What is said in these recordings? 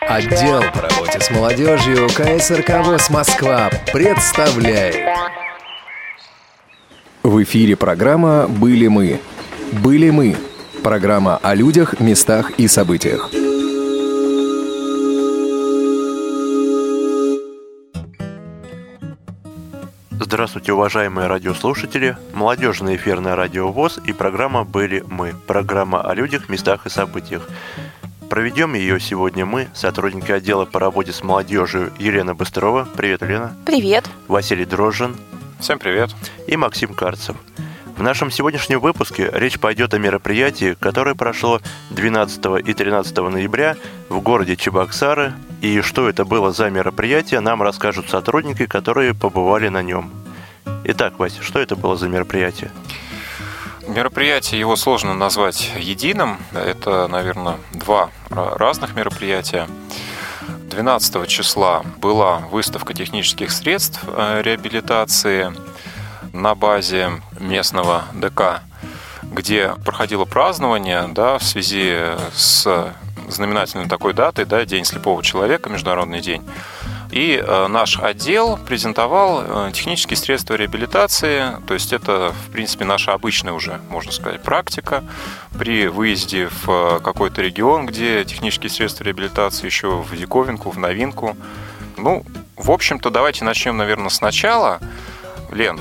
Отдел по работе с молодежью КСРК ВОЗ Москва представляет. В эфире программа «Были мы». «Были мы» – программа о людях, местах и событиях. Здравствуйте, уважаемые радиослушатели. Молодежное эфирное радио ВОЗ и программа «Были мы». Программа о людях, местах и событиях. Проведем ее сегодня мы, сотрудники отдела по работе с молодежью Елена Быстрова. Привет, Елена. Привет. Василий Дрожжин. Всем привет. И Максим Карцев. В нашем сегодняшнем выпуске речь пойдет о мероприятии, которое прошло 12 и 13 ноября в городе Чебоксары. И что это было за мероприятие, нам расскажут сотрудники, которые побывали на нем. Итак, Вася, что это было за мероприятие? Мероприятие его сложно назвать единым. Это, наверное, два разных мероприятия. 12 числа была выставка технических средств э, реабилитации на базе местного ДК, где проходило празднование да, в связи с знаменательной такой датой, да, День слепого человека, Международный день. И э, наш отдел презентовал э, технические средства реабилитации, то есть это, в принципе, наша обычная уже, можно сказать, практика при выезде в э, какой-то регион, где технические средства реабилитации еще в диковинку, в новинку. Ну, в общем-то, давайте начнем, наверное, сначала. Лен,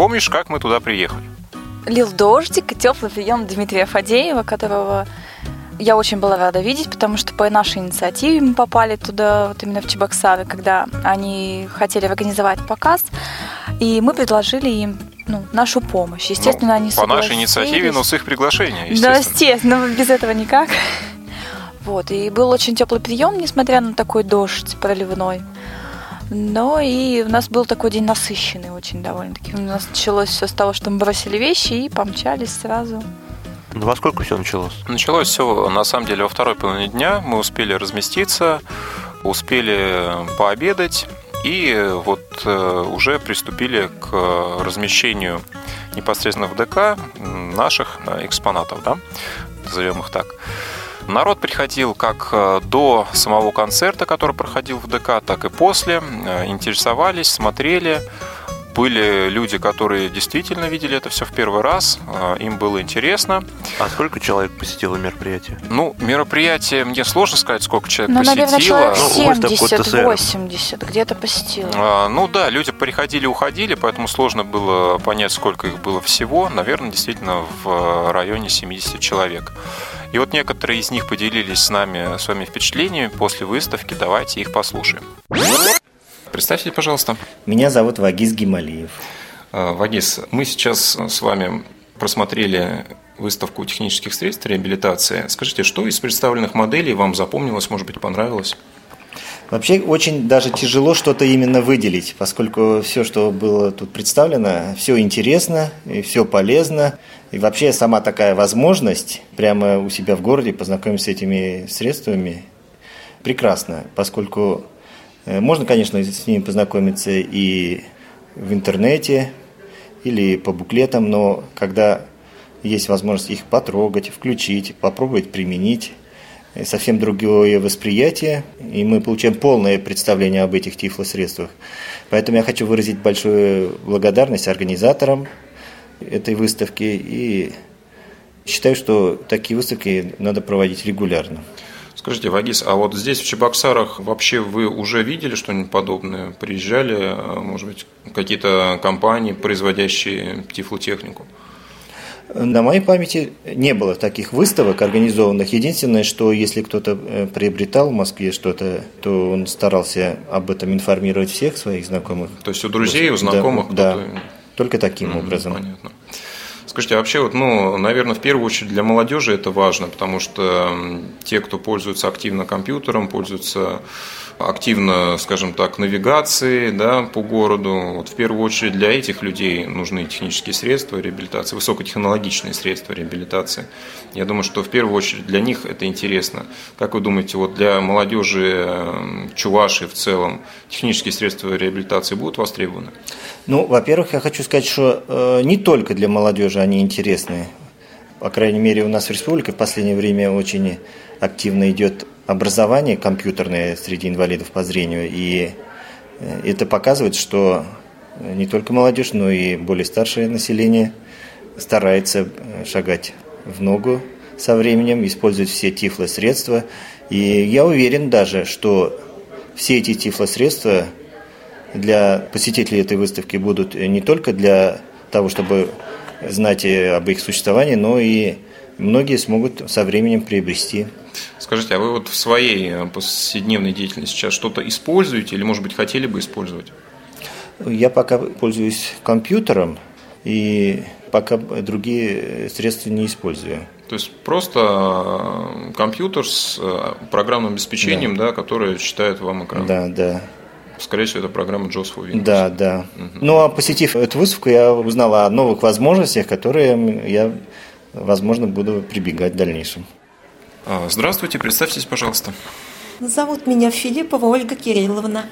помнишь, как мы туда приехали? Лил дождик и теплый прием Дмитрия Фадеева, которого я очень была рада видеть, потому что по нашей инициативе мы попали туда, вот именно в Чебоксары, когда они хотели организовать показ, и мы предложили им ну, нашу помощь. Естественно, ну, они По нашей инициативе, но с их приглашения, естественно. Да, естественно, без этого никак. Вот, и был очень теплый прием, несмотря на такой дождь проливной. Но и у нас был такой день насыщенный очень довольно-таки. У нас началось все с того, что мы бросили вещи и помчались сразу. Ну, во сколько все началось? Началось все, на самом деле, во второй половине дня. Мы успели разместиться, успели пообедать. И вот э, уже приступили к размещению непосредственно в ДК наших э, экспонатов, да, назовем их так. Народ приходил как э, до самого концерта, который проходил в ДК, так и после. Интересовались, смотрели, были люди, которые действительно видели это все в первый раз, а, им было интересно. А сколько человек посетило мероприятие? Ну, мероприятие, мне сложно сказать, сколько человек ну, посетило. Наверное, человек 70-80 где-то посетило. А, ну да, люди приходили, уходили, поэтому сложно было понять, сколько их было всего. Наверное, действительно в районе 70 человек. И вот некоторые из них поделились с нами своими впечатлениями после выставки. Давайте их послушаем. Представьте, пожалуйста. Меня зовут Вагиз Гималиев. А, Вагиз, мы сейчас с вами просмотрели выставку технических средств реабилитации. Скажите, что из представленных моделей вам запомнилось, может быть, понравилось? Вообще очень даже тяжело что-то именно выделить, поскольку все, что было тут представлено, все интересно и все полезно. И вообще сама такая возможность прямо у себя в городе познакомиться с этими средствами прекрасно, поскольку можно, конечно, с ними познакомиться и в интернете, или по буклетам, но когда есть возможность их потрогать, включить, попробовать применить, э, совсем другое восприятие, и мы получаем полное представление об этих тифлосредствах. Поэтому я хочу выразить большую благодарность организаторам этой выставки и считаю, что такие выставки надо проводить регулярно. Скажите, Вагис, а вот здесь, в Чебоксарах, вообще вы уже видели что-нибудь подобное? Приезжали, а, может быть, какие-то компании, производящие тифлотехнику? На моей памяти не было таких выставок организованных. Единственное, что если кто-то э, приобретал в Москве что-то, то он старался об этом информировать всех своих знакомых. То есть у друзей, у знакомых? Да, да только таким mm, образом. Понятно. Скажите, а вообще, вот, ну, наверное, в первую очередь для молодежи это важно, потому что те, кто пользуется активно компьютером, пользуются активно, скажем так, навигации да, по городу. Вот в первую очередь для этих людей нужны технические средства реабилитации, высокотехнологичные средства реабилитации. Я думаю, что в первую очередь для них это интересно. Как вы думаете, вот для молодежи Чуваши в целом технические средства реабилитации будут востребованы? Ну, во-первых, я хочу сказать, что э, не только для молодежи они интересны. По крайней мере, у нас в республике в последнее время очень активно идет образование компьютерное среди инвалидов по зрению. И э, это показывает, что не только молодежь, но и более старшее население старается э, шагать в ногу со временем, использовать все тифлосредства. И я уверен даже, что все эти тифлосредства для посетителей этой выставки будут не только для того, чтобы знать об их существовании, но и многие смогут со временем приобрести. Скажите, а вы вот в своей э, повседневной деятельности сейчас что-то используете или, может быть, хотели бы использовать? Я пока пользуюсь компьютером и пока другие средства не использую. То есть просто э, компьютер с э, программным обеспечением, да, да которое читает вам экран. Да, да. Скорее всего, это программа JOS for Windows. Да, да. Угу. Ну, а посетив эту выставку, я узнал о новых возможностях, которые я, возможно, буду прибегать в дальнейшем. А, здравствуйте, представьтесь, пожалуйста. Зовут меня Филиппова Ольга Кирилловна.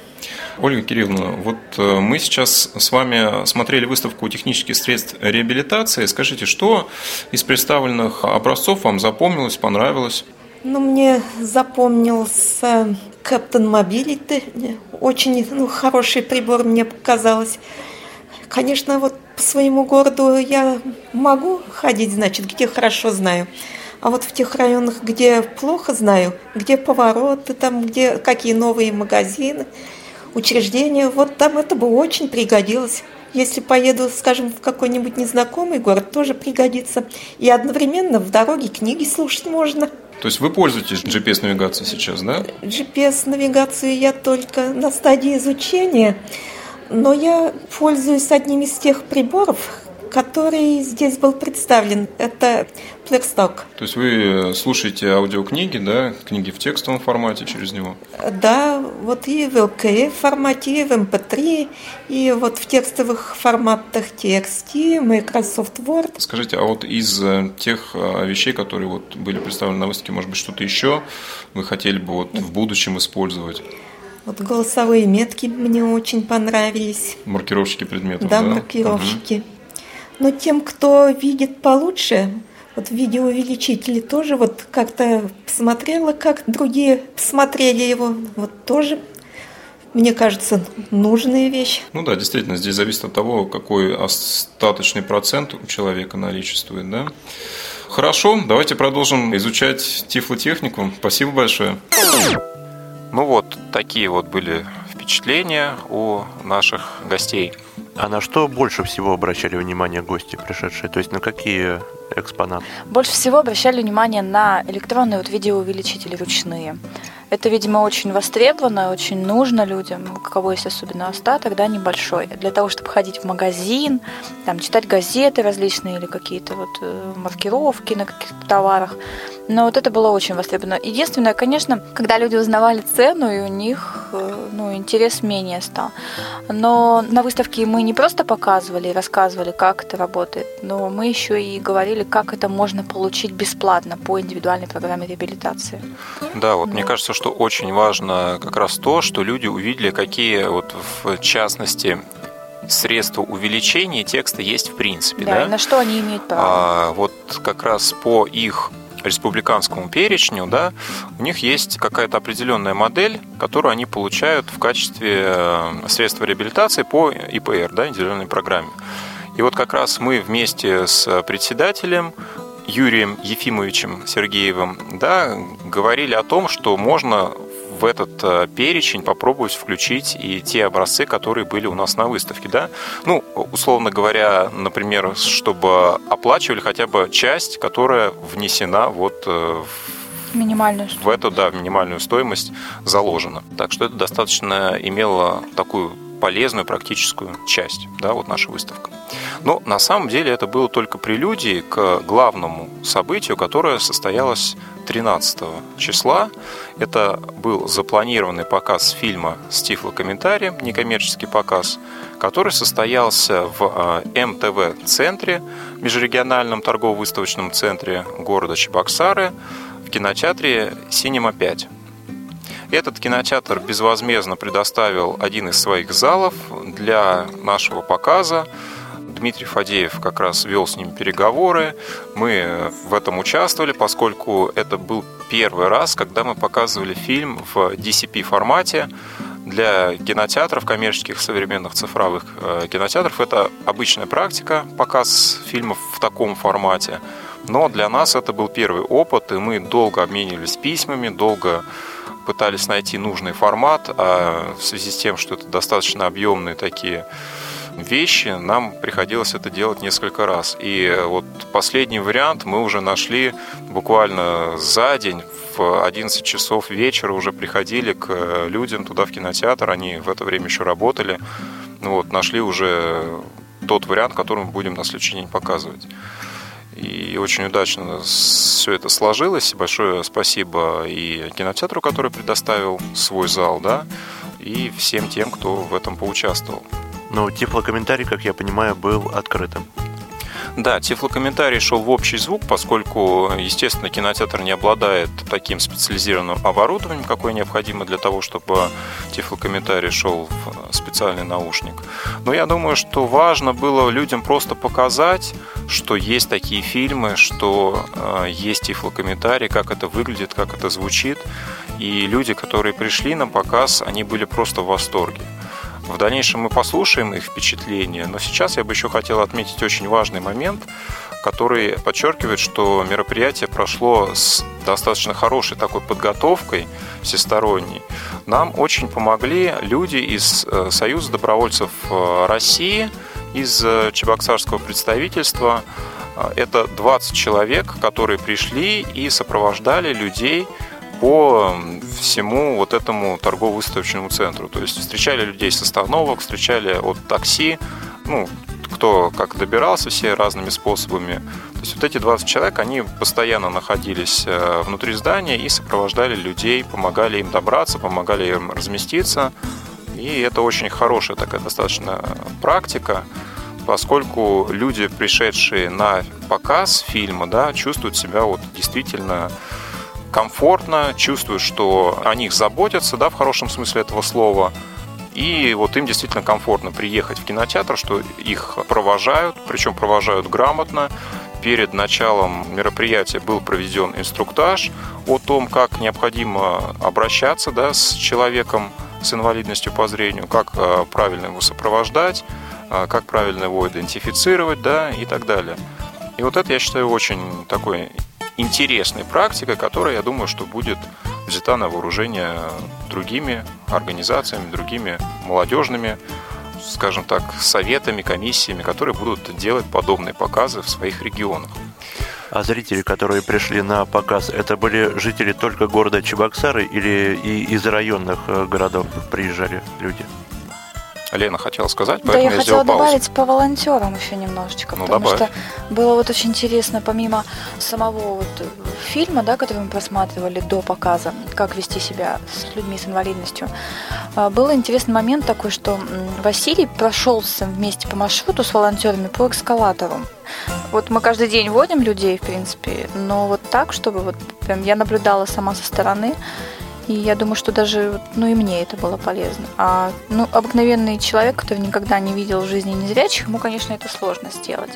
Ольга Кирилловна, вот э, мы сейчас с вами смотрели выставку технических средств реабилитации. Скажите, что из представленных образцов вам запомнилось, понравилось? Ну, мне запомнился Captain Mobility. Очень ну, хороший прибор мне показалось. Конечно, вот по своему городу я могу ходить, значит, где хорошо знаю. А вот в тех районах, где плохо знаю, где повороты, там, где какие новые магазины, учреждения, вот там это бы очень пригодилось. Если поеду, скажем, в какой-нибудь незнакомый город, тоже пригодится. И одновременно в дороге книги слушать можно. То есть вы пользуетесь GPS-навигацией сейчас, да? GPS-навигацию я только на стадии изучения, но я пользуюсь одним из тех приборов, который здесь был представлен. Это Blackstock. То есть вы слушаете аудиокниги, да, книги в текстовом формате через него? Да, вот и в LKF формате, и в MP3, и вот в текстовых форматах TXT, Microsoft Word. Скажите, а вот из э, тех э, вещей, которые вот были представлены на выставке, может быть, что-то еще вы хотели бы вот в будущем использовать? Вот голосовые метки мне очень понравились. Маркировщики предметов, да? Да, маркировщики. Угу. Но тем, кто видит получше, вот видеоувеличители тоже вот как-то посмотрела, как другие посмотрели его, вот тоже мне кажется, нужная вещь. Ну да, действительно, здесь зависит от того, какой остаточный процент у человека наличествует, да. Хорошо, давайте продолжим изучать тифлотехнику. Спасибо большое. Ну вот, такие вот были впечатления у наших гостей. А на что больше всего обращали внимание гости пришедшие? То есть на какие экспонаты? Больше всего обращали внимание на электронные вот видеоувеличители ручные. Это, видимо, очень востребовано, очень нужно людям, у кого есть особенно остаток, да, небольшой. Для того, чтобы ходить в магазин, там, читать газеты различные или какие-то вот э, маркировки на каких-то товарах. Но вот это было очень востребовано. Единственное, конечно, когда люди узнавали цену, и у них э, ну, интерес менее стал. Но на выставке мы не просто показывали и рассказывали, как это работает, но мы еще и говорили, как это можно получить бесплатно по индивидуальной программе реабилитации. Да, вот да. мне кажется, что очень важно как раз то, что люди увидели, какие вот в частности средства увеличения текста есть в принципе. Да, да? и на что они имеют право. А, вот как раз по их республиканскому перечню, да, у них есть какая-то определенная модель, которую они получают в качестве э, средства реабилитации по ИПР, да, индивидуальной программе. И вот как раз мы вместе с председателем Юрием Ефимовичем Сергеевым да, говорили о том, что можно в этот э, перечень попробовать включить и те образцы, которые были у нас на выставке, да? Ну, условно говоря, например, чтобы оплачивали хотя бы часть, которая внесена вот э, в минимальную в эту, да, минимальную стоимость заложена. Так что это достаточно имело такую полезную практическую часть, да, вот наша выставка. Но на самом деле это было только прелюдией к главному событию, которое состоялось 13 числа. Это был запланированный показ фильма с тифлокомментарием, некоммерческий показ, который состоялся в а, МТВ-центре, межрегиональном торгово-выставочном центре города Чебоксары, в кинотеатре «Синема 5». Этот кинотеатр безвозмездно предоставил один из своих залов для нашего показа Дмитрий Фадеев как раз вел с ними переговоры. Мы в этом участвовали, поскольку это был первый раз, когда мы показывали фильм в DCP формате для кинотеатров, коммерческих современных цифровых э, кинотеатров. Это обычная практика, показ фильмов в таком формате. Но для нас это был первый опыт, и мы долго обменивались письмами, долго пытались найти нужный формат, а в связи с тем, что это достаточно объемные такие вещи, нам приходилось это делать несколько раз. И вот последний вариант мы уже нашли буквально за день в 11 часов вечера уже приходили к людям туда в кинотеатр, они в это время еще работали. Ну вот, нашли уже тот вариант, который мы будем на следующий день показывать. И очень удачно все это сложилось. Большое спасибо и кинотеатру, который предоставил свой зал, да, и всем тем, кто в этом поучаствовал. Но тифлокомментарий, как я понимаю, был открытым. Да, тифлокомментарий шел в общий звук, поскольку, естественно, кинотеатр не обладает таким специализированным оборудованием, какое необходимо для того, чтобы тифлокомментарий шел в специальный наушник. Но я думаю, что важно было людям просто показать, что есть такие фильмы, что э, есть тифлокомментарий, как это выглядит, как это звучит. И люди, которые пришли на показ, они были просто в восторге. В дальнейшем мы послушаем их впечатления, но сейчас я бы еще хотел отметить очень важный момент, который подчеркивает, что мероприятие прошло с достаточно хорошей такой подготовкой всесторонней. Нам очень помогли люди из э, Союза добровольцев э, России, из э, Чебоксарского представительства. Это 20 человек, которые пришли и сопровождали людей по всему вот этому торгово-выставочному центру. То есть встречали людей с остановок, встречали от такси, ну, кто как добирался, все разными способами. То есть вот эти 20 человек, они постоянно находились э, внутри здания и сопровождали людей, помогали им добраться, помогали им разместиться. И это очень хорошая такая достаточно практика, поскольку люди, пришедшие на показ фильма, да, чувствуют себя вот действительно комфортно, чувствуют, что о них заботятся, да, в хорошем смысле этого слова. И вот им действительно комфортно приехать в кинотеатр, что их провожают, причем провожают грамотно. Перед началом мероприятия был проведен инструктаж о том, как необходимо обращаться да, с человеком с инвалидностью по зрению, как э, правильно его сопровождать, э, как правильно его идентифицировать да, и так далее. И вот это, я считаю, очень такой интересной практикой, которая, я думаю, что будет взята на вооружение другими организациями, другими молодежными, скажем так, советами, комиссиями, которые будут делать подобные показы в своих регионах. А зрители, которые пришли на показ, это были жители только города Чебоксары или и из районных э, городов приезжали люди? Лена хотела сказать, поэтому да, я, я хотела добавить по волонтерам еще немножечко, ну, потому добавь. что было вот очень интересно, помимо самого вот фильма, да, который мы просматривали до показа, как вести себя с людьми с инвалидностью, а, был интересный момент такой, что Василий прошелся вместе по маршруту с волонтерами по эскалатору. Вот мы каждый день водим людей, в принципе, но вот так, чтобы вот прям я наблюдала сама со стороны, и я думаю, что даже, ну и мне это было полезно. А, ну, обыкновенный человек, который никогда не видел в жизни незрячих, ему, конечно, это сложно сделать.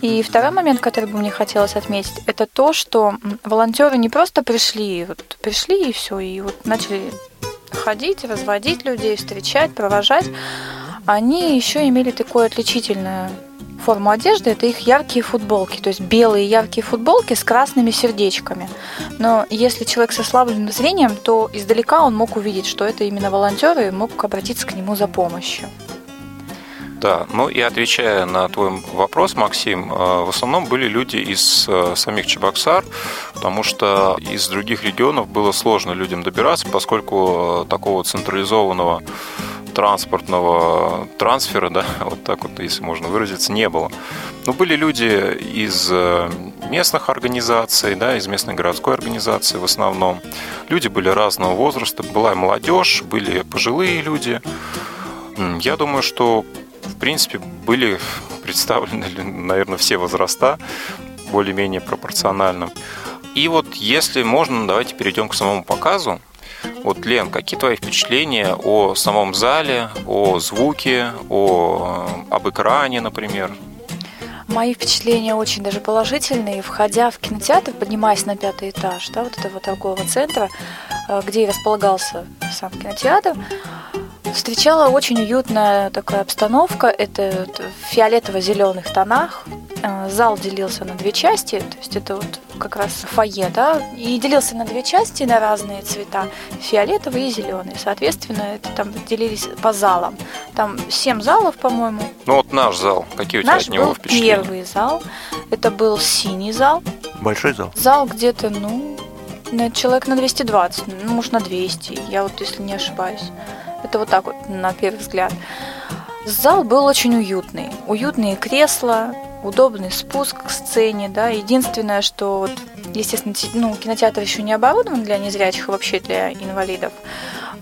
И второй момент, который бы мне хотелось отметить, это то, что волонтеры не просто пришли, вот пришли и все, и вот начали ходить, разводить людей, встречать, провожать, они еще имели такое отличительное форму одежды, это их яркие футболки, то есть белые яркие футболки с красными сердечками. Но если человек со слабым зрением, то издалека он мог увидеть, что это именно волонтеры, и мог обратиться к нему за помощью. Да, ну и отвечая на твой вопрос, Максим, э, в основном были люди из э, самих Чебоксар, потому что из других регионов было сложно людям добираться, поскольку такого централизованного транспортного трансфера, да, вот так вот, если можно выразиться, не было. Но были люди из э, местных организаций, да, из местной городской организации в основном. Люди были разного возраста, была и молодежь, были пожилые люди. Я думаю, что в принципе были представлены, наверное, все возраста более-менее пропорционально. И вот если можно, давайте перейдем к самому показу. Вот, Лен, какие твои впечатления о самом зале, о звуке, о, об экране, например? Мои впечатления очень даже положительные. Входя в кинотеатр, поднимаясь на пятый этаж да, вот этого торгового центра, э, где и располагался сам кинотеатр, встречала очень уютная такая обстановка. Это в фиолетово-зеленых тонах. Э, зал делился на две части, то есть это вот как раз фойе, да, и делился на две части на разные цвета, фиолетовый и зеленый. Соответственно, это там делились по залам. Там семь залов, по-моему. Ну вот наш зал, какие у тебя Наш от него был впечатления? первый зал. Это был синий зал. Большой зал. Зал где-то, ну, человек на 220, ну, может, на 200, я вот, если не ошибаюсь. Это вот так вот, на первый взгляд. Зал был очень уютный. Уютные кресла, удобный спуск к сцене, да. Единственное, что, вот, естественно, те- ну, кинотеатр еще не оборудован для незрячих, и вообще для инвалидов.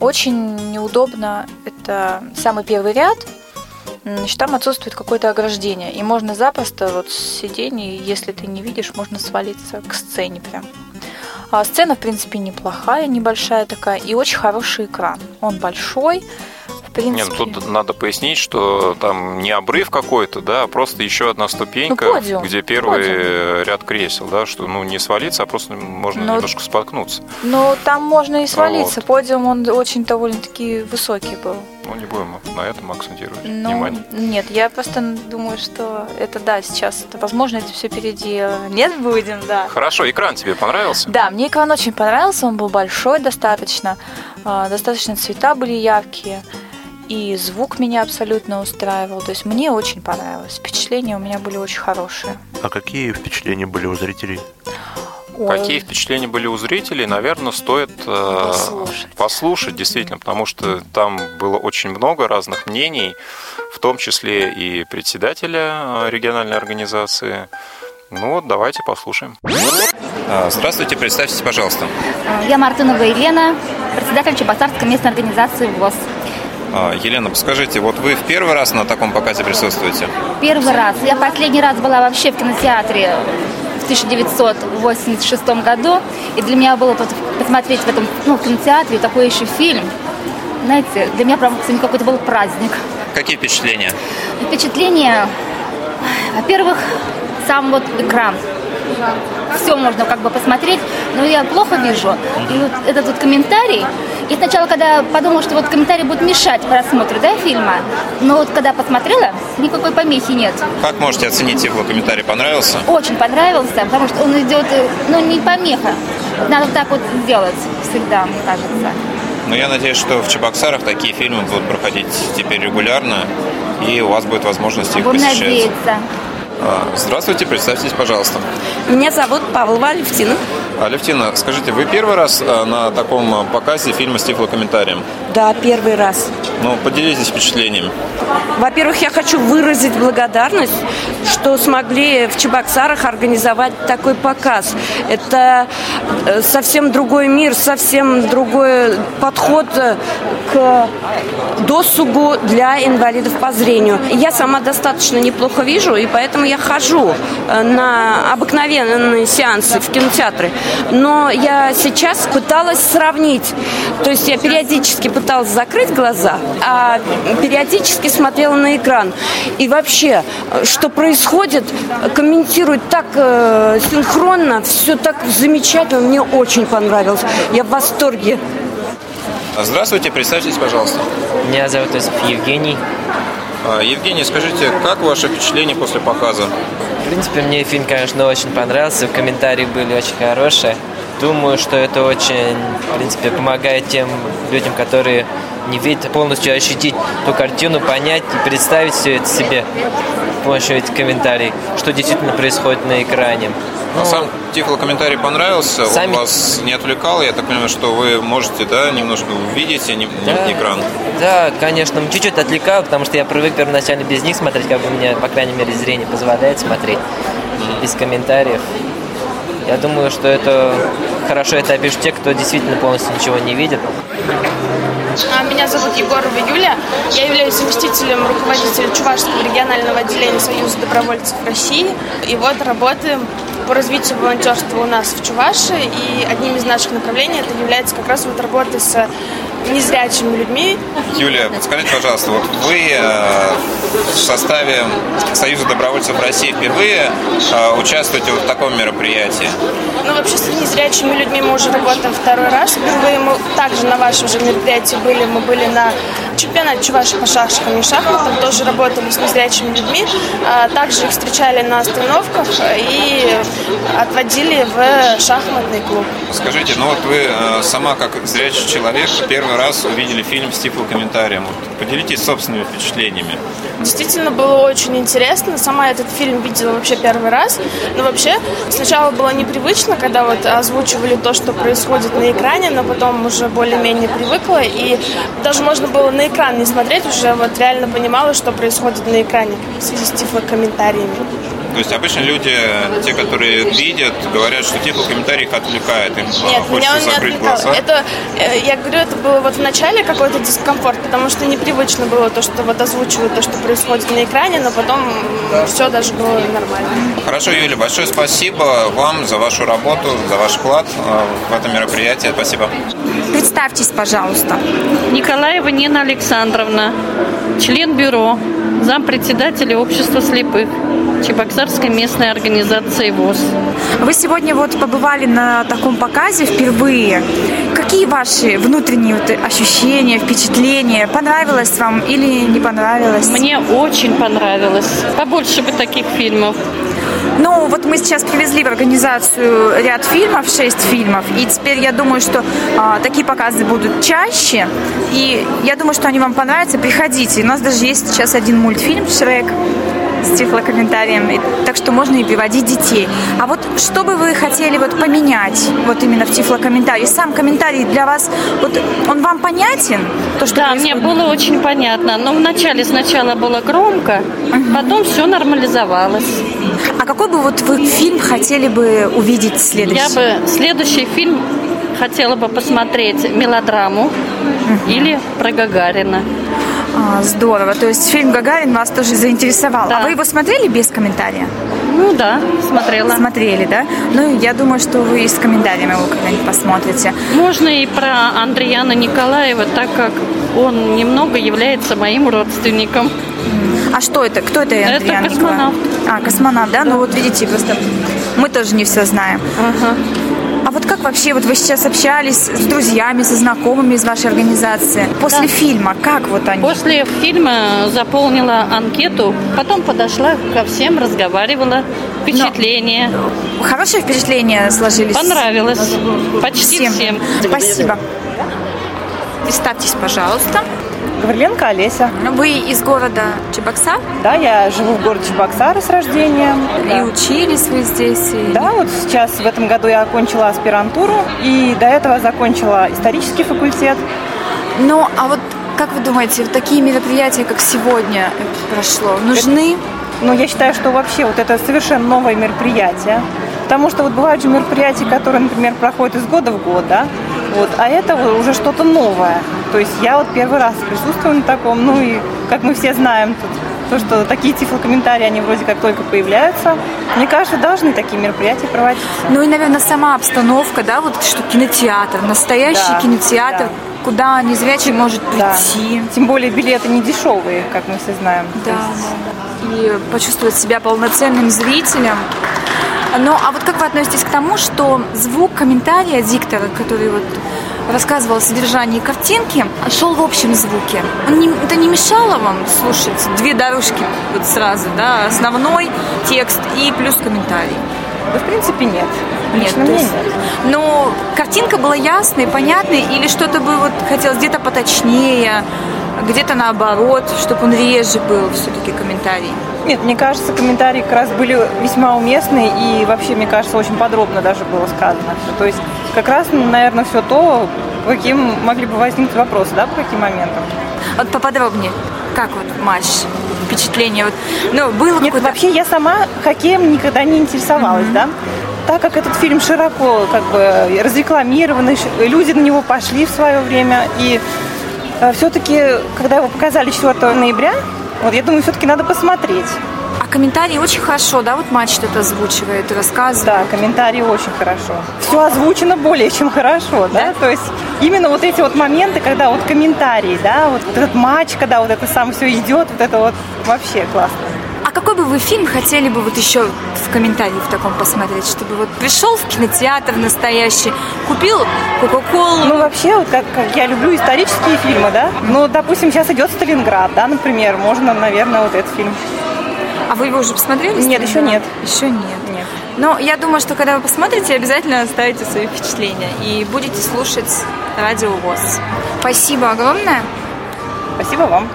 Очень неудобно, это самый первый ряд, Значит, там отсутствует какое-то ограждение, и можно запросто вот с сидений, если ты не видишь, можно свалиться к сцене прям. А сцена, в принципе, неплохая, небольшая такая, и очень хороший экран. Он большой, Нет, принципе. ну тут надо пояснить, что там не обрыв какой-то, да, а просто еще одна ступенька, Ну, подиум, где первый подиум. ряд кресел, да, что ну не свалиться, а просто можно Ну, немножко споткнуться. Но там можно и свалиться. вот. Подиум, он очень довольно-таки высокий был. Ну не будем на этом акцентировать Ну, внимание. нет, я просто думаю, что это, да, сейчас, это, возможно, это все переделано. Нет, будем, да. Хорошо, экран тебе понравился? Да, мне экран очень понравился, он был большой достаточно, а, достаточно цвета были яркие, и звук меня абсолютно устраивал, то есть мне очень понравилось, впечатления у меня были очень хорошие. А какие впечатления были у зрителей? Ой, Какие впечатления были у зрителей, наверное, стоит э, Послушать. послушать, действительно, потому что там было очень много разных мнений, в том числе и председателя э, региональной организации. Ну вот, давайте послушаем. А, Здравствуйте, представьтесь, пожалуйста. Я Мартынова Елена, председатель Чебоксарской местной организации ВОЗ. А, Елена, подскажите, вот вы в первый раз на таком показе присутствуете? Первый раз. Я последний раз была вообще в кинотеатре 1986 году. И для меня было тут посмотреть в этом ну, в кинотеатре такой еще фильм. Знаете, для меня, правда, сегодня какой-то был праздник. Какие впечатления? И впечатление, во-первых, сам вот экран. Все можно как бы посмотреть, но я плохо вижу. И вот этот вот комментарий, и сначала, когда подумала, что вот комментарий будет мешать просмотру да, фильма, но вот когда посмотрела, никакой помехи нет. Как можете оценить его комментарий? Понравился? Очень понравился, потому что он идет, э, ну, не помеха. Надо вот так вот сделать всегда, мне кажется. Ну, я надеюсь, что в Чебоксарах такие фильмы будут проходить теперь регулярно, и у вас будет возможность их Будем посещать. надеяться. А, Здравствуйте, представьтесь, пожалуйста. Меня зовут Павлова Алевтина. Алевтина, скажите, вы первый раз э, на таком э, показе фильма с тифлокомментарием? Да, первый раз. Ну, поделитесь впечатлениями. Во-первых, я хочу выразить благодарность, что смогли в Чебоксарах организовать такой показ. Это э, совсем другой мир, совсем другой подход к досугу для инвалидов по зрению. Я сама достаточно неплохо вижу, и поэтому я хожу э, на обыкновенные сеансы в кинотеатры. Но я сейчас пыталась сравнить. То есть я периодически пыталась закрыть глаза, а периодически смотрела на экран. И вообще, что происходит, комментирует так э, синхронно, все так замечательно, мне очень понравилось. Я в восторге. Здравствуйте, представьтесь, пожалуйста. Меня зовут Осип Евгений. А, Евгений, скажите, как ваше впечатление после показа? В принципе, мне фильм, конечно, очень понравился. Комментарии были очень хорошие. Думаю, что это очень, в принципе, помогает тем людям, которые не видят, полностью ощутить ту картину, понять и представить все это себе с помощью этих комментариев, что действительно происходит на экране. А сам тифлокомментарий понравился? Сами- Он вас не отвлекал? Я так понимаю, что вы можете, да, немножко увидеть не, Да. экран? Да, конечно, чуть-чуть отвлекал, потому что я привык первоначально без них смотреть, как бы мне, по крайней мере, зрение позволяет смотреть без комментариев. Я думаю, что это хорошо это опишут те, кто действительно полностью ничего не видит. А, Меня зовут Егорова Юля. Я являюсь заместителем руководителя Чувашского регионального отделения Союза добровольцев России. И вот работаем по развитию волонтерства у нас в Чувашии, и одним из наших направлений это является как раз вот работа с незрячими людьми. Юлия, подскажите, пожалуйста, вот вы э, в составе Союза добровольцев России впервые э, участвуете вот в таком мероприятии? Ну, вообще, с незрячими людьми мы уже работаем второй раз. Впервые мы также на вашем же мероприятии были. Мы были на чемпионате Чуваши по шашкам и шахматам. Тоже работали с незрячими людьми. А также их встречали на остановках и отводили в шахматный клуб. Скажите, ну вот вы э, сама как зрячий человек первый раз увидели фильм с тифлокомментарием. Вот поделитесь собственными впечатлениями. Действительно было очень интересно. Сама этот фильм видела вообще первый раз. Но вообще сначала было непривычно, когда вот озвучивали то, что происходит на экране, но потом уже более-менее привыкла. И даже можно было на экран не смотреть, уже вот реально понимала, что происходит на экране в связи с тифлокомментариями. То есть обычно люди, те, которые видят, говорят, что тифлокомментарий их отвлекает, им Нет, меня он не отвлекал. Глаза. Это, э, я говорю, это было вот в начале какой-то дискомфорт, потому что непривычно было то, что вот озвучивают то, что происходит на экране, но потом все даже было нормально. Хорошо, Юля, большое спасибо вам за вашу работу, за ваш вклад э, в это мероприятие. Спасибо. Представьтесь, пожалуйста. Николаева Нина Александровна, член бюро, зампредседателя общества слепых. Чебоксарской местной организации ВОЗ. Вы сегодня вот побывали на таком показе впервые. Какие ваши внутренние вот ощущения, впечатления? Понравилось вам или не понравилось? Мне очень понравилось. Побольше бы таких фильмов. Ну, вот мы сейчас привезли в организацию ряд фильмов, шесть фильмов, и теперь я думаю, что а, такие показы будут чаще, и я думаю, что они вам понравятся. Приходите. У нас даже есть сейчас один мультфильм «Шрек», с тифлокомментарием, так что можно и приводить детей. А вот что бы вы хотели вот поменять вот именно в тифлокомментарии? Сам комментарий для вас, вот он вам понятен? То, что да, происходит? мне было очень понятно, но вначале сначала было громко, uh-huh. потом все нормализовалось. А какой бы вот вы фильм хотели бы увидеть следующий? Я бы следующий фильм хотела бы посмотреть мелодраму uh-huh. или про Гагарина. А, здорово. То есть фильм «Гагарин» вас тоже заинтересовал. Да. А вы его смотрели без комментария? Ну да, смотрела. Смотрели, да? Ну, я думаю, что вы и с комментариями его когда-нибудь посмотрите. Можно и про Андреяна Николаева, так как он немного является моим родственником. А что это? Кто это Андреян Это космонавт. Николаев? А, космонавт, да? да? Ну вот видите, просто мы тоже не все знаем. Ага. А вот как вообще, вот вы сейчас общались с друзьями, со знакомыми из вашей организации? После да. фильма, как вот они? После фильма заполнила анкету, потом подошла ко всем, разговаривала. Впечатления. Но хорошее впечатление сложились? Понравилось. Почти всем. всем. Спасибо. Представьтесь, пожалуйста. Гавриленко Олеся. Вы из города Чебоксар? Да, я живу в городе Чебоксары с рождения. И да. учились вы здесь? И... Да, вот сейчас в этом году я окончила аспирантуру и до этого закончила исторический факультет. Ну, а вот как вы думаете, такие мероприятия, как сегодня прошло, нужны? Это, ну, я считаю, что вообще вот это совершенно новое мероприятие. Потому что вот бывают же мероприятия, которые, например, проходят из года в год, да, вот, а это уже что-то новое. То есть я вот первый раз присутствую на таком, ну и как мы все знаем, тут то, что такие тифлокомментарии, они вроде как только появляются. Мне кажется, должны такие мероприятия проводиться. Ну и, наверное, сама обстановка, да, вот что кинотеатр, настоящий да, кинотеатр, да. куда незрячий может прийти. Да. Тем более билеты не дешевые, как мы все знаем. Да, да. И почувствовать себя полноценным зрителем. Ну, а вот как вы относитесь к тому, что звук комментария диктора, который вот рассказывал о содержании картинки, шел в общем звуке. Он не, это не мешало вам слушать две дорожки вот сразу, да, основной текст и плюс комментарий? Да, в принципе, нет. Нет, Лично есть, нет. Но картинка была ясной, понятной, или что-то бы вот хотелось где-то поточнее, где-то наоборот, чтобы он реже был все-таки комментарий? Нет, мне кажется, комментарии как раз были весьма уместны и вообще, мне кажется, очень подробно даже было сказано. То есть как раз, наверное, все то, каким могли бы возникнуть вопросы, да, по каким моментам. Вот поподробнее, как вот матч, впечатление, вот, ну, было Нет, вообще я сама хоккеем никогда не интересовалась, mm-hmm. да, так как этот фильм широко как бы разрекламированный, люди на него пошли в свое время, и э, все-таки, когда его показали 4 ноября, вот я думаю, все-таки надо посмотреть. Комментарии очень хорошо, да, вот матч что-то озвучивает, рассказывает. Да, комментарии очень хорошо. Все озвучено более чем хорошо, да? да? То есть именно вот эти вот моменты, когда вот комментарии, да, вот этот матч, когда вот это сам все идет, вот это вот вообще классно. А какой бы вы фильм хотели бы вот еще в комментарии в таком посмотреть, чтобы вот пришел в кинотеатр настоящий, купил Кока-Колу? Ну, вообще, вот как, как я люблю исторические фильмы, да? Ну, допустим, сейчас идет Сталинград, да, например, можно, наверное, вот этот фильм. А вы его уже посмотрели? Нет, еще нет. Еще нет. Нет. Но я думаю, что когда вы посмотрите, обязательно оставите свои впечатления и будете слушать радио ВОЗ. Спасибо огромное. Спасибо вам.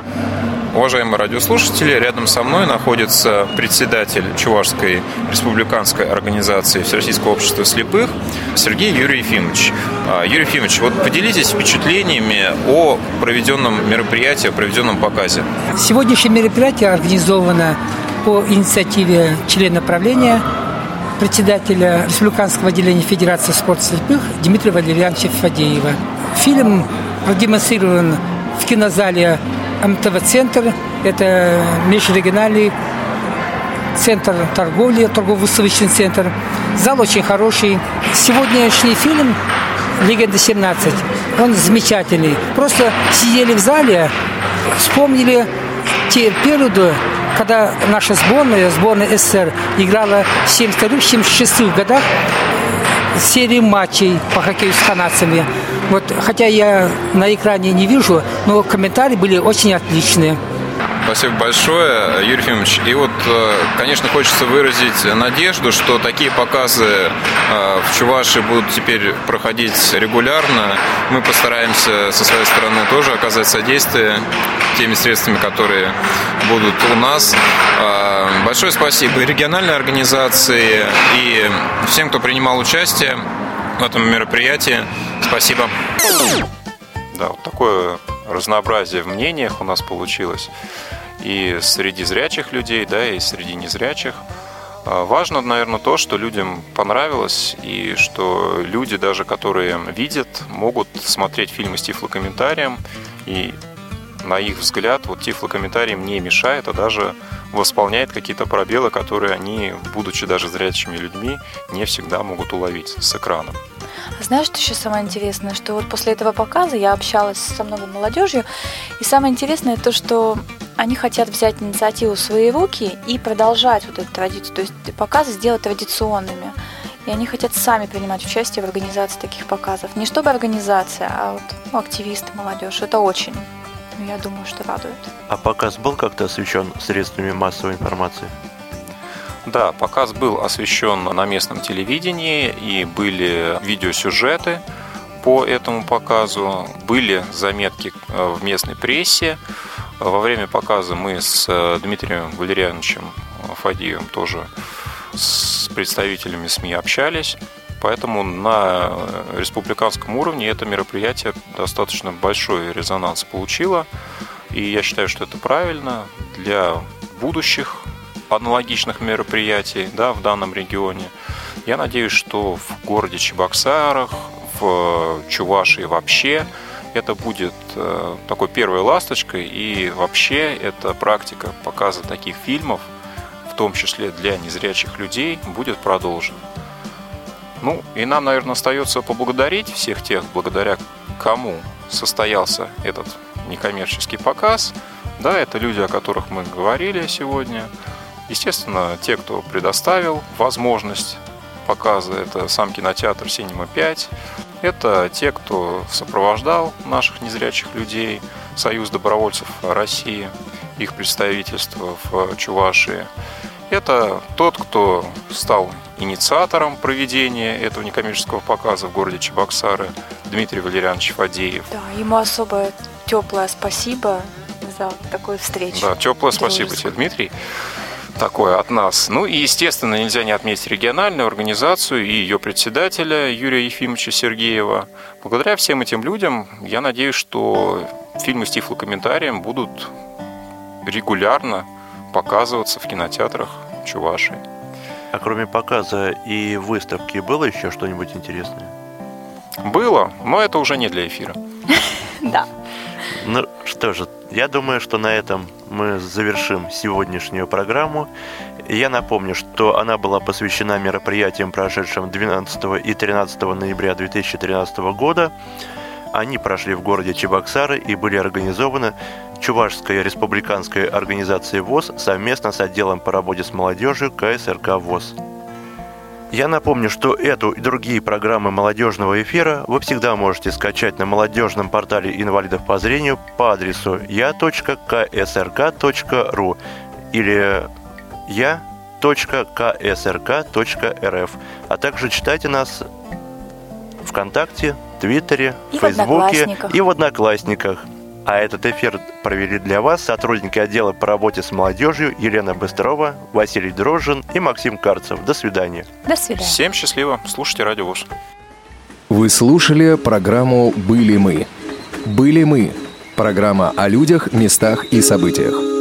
Уважаемые радиослушатели, рядом со мной находится председатель Чувашской республиканской организации Всероссийского общества слепых Сергей Юрий Ефимович. А, Юрий Ефимович, вот поделитесь впечатлениями о проведенном мероприятии, о проведенном показе. Сегодняшнее мероприятие организовано по инициативе члена правления председателя Республиканского отделения Федерации спорта слепых Дмитрия Валерьяновича Фадеева. Фильм продемонстрирован в кинозале МТВ-центр. Это межрегиональный центр торговли, торгово-выставочный центр. Зал очень хороший. Сегодняшний фильм «Легенда 17», он замечательный. Просто сидели в зале, вспомнили те периоды, когда наша сборная, сборная СССР, играла в 72-76 годах серии матчей по хоккею с канадцами. Вот, хотя я на экране не вижу, но комментарии были очень отличные. Спасибо большое, Юрий Ефимович. И вот, э, конечно, хочется выразить надежду, что такие показы э, в Чувашии будут теперь проходить регулярно. Мы постараемся со своей стороны тоже оказать содействие теми средствами, которые будут у нас. Э, большое спасибо и региональной организации, и всем, кто принимал участие в этом мероприятии. Спасибо. Да, вот такое разнообразие в мнениях у нас получилось и среди зрячих людей, да, и среди незрячих. А, важно, наверное, то, что людям понравилось, и что люди, даже которые видят, могут смотреть фильмы с тифлокомментарием, и на их взгляд, вот тифлокомментарием не мешает, а даже восполняет какие-то пробелы, которые они, будучи даже зрячими людьми, не всегда могут уловить с экраном. Знаешь, что еще самое интересное? Что вот после этого показа я общалась со многой молодежью, и самое интересное то, что они хотят взять инициативу в свои руки и продолжать вот эту традицию, то есть показы сделать традиционными. И они хотят сами принимать участие в организации таких показов. Не чтобы организация, а вот ну, активисты, молодежь. Это очень, я думаю, что радует. А показ был как-то освещен средствами массовой информации? Да, показ был освещен на местном телевидении и были видеосюжеты по этому показу, были заметки э, в местной прессе. Во время показа мы с э, Дмитрием Валерьяновичем Фадиевым тоже с представителями СМИ общались. Поэтому на республиканском уровне это мероприятие достаточно большой резонанс получило. И я считаю, что это правильно для будущих аналогичных мероприятий да, в данном регионе. Я надеюсь, что в городе Чебоксарах, в Чувашии вообще это будет э, такой первой ласточкой, и вообще эта практика показа таких фильмов, в том числе для незрячих людей, будет продолжена. Ну, и нам, наверное, остается поблагодарить всех тех, благодаря кому состоялся этот некоммерческий показ. Да, это люди, о которых мы говорили сегодня. Естественно, те, кто предоставил возможность показа, это сам кинотеатр «Синема 5», это те, кто сопровождал наших незрячих людей, Союз добровольцев России, их представительство в Чувашии. Это тот, кто стал инициатором проведения этого некоммерческого показа в городе Чебоксары, Дмитрий Валерьянович Фадеев. Да, ему особое теплое спасибо за такую встречу. Да, теплое спасибо тебе, Дмитрий такое от нас. Ну и, естественно, нельзя не отметить региональную организацию и ее председателя Юрия Ефимовича Сергеева. Благодаря всем этим людям, я надеюсь, что фильмы с тифлокомментарием будут регулярно показываться в кинотеатрах Чувашии. А кроме показа и выставки было еще что-нибудь интересное? Было, но это уже не для эфира. Да. Ну что же, я думаю, что на этом мы завершим сегодняшнюю программу. Я напомню, что она была посвящена мероприятиям, прошедшим 12 и 13 ноября 2013 года. Они прошли в городе Чебоксары и были организованы Чувашской республиканской организацией ВОЗ совместно с отделом по работе с молодежью КСРК ВОЗ. Я напомню, что эту и другие программы молодежного эфира вы всегда можете скачать на молодежном портале инвалидов по зрению по адресу я.ксрк.ру или я.ксрк.рф, а также читайте нас ВКонтакте, Твиттере, И в Фейсбуке Одноклассниках. и в Одноклассниках. А этот эфир провели для вас сотрудники отдела по работе с молодежью Елена Быстрова, Василий Дрожжин и Максим Карцев. До свидания. До свидания. Всем счастливо. Слушайте Радио ВОЗ. Вы слушали программу «Были мы». «Были мы» – программа о людях, местах и событиях.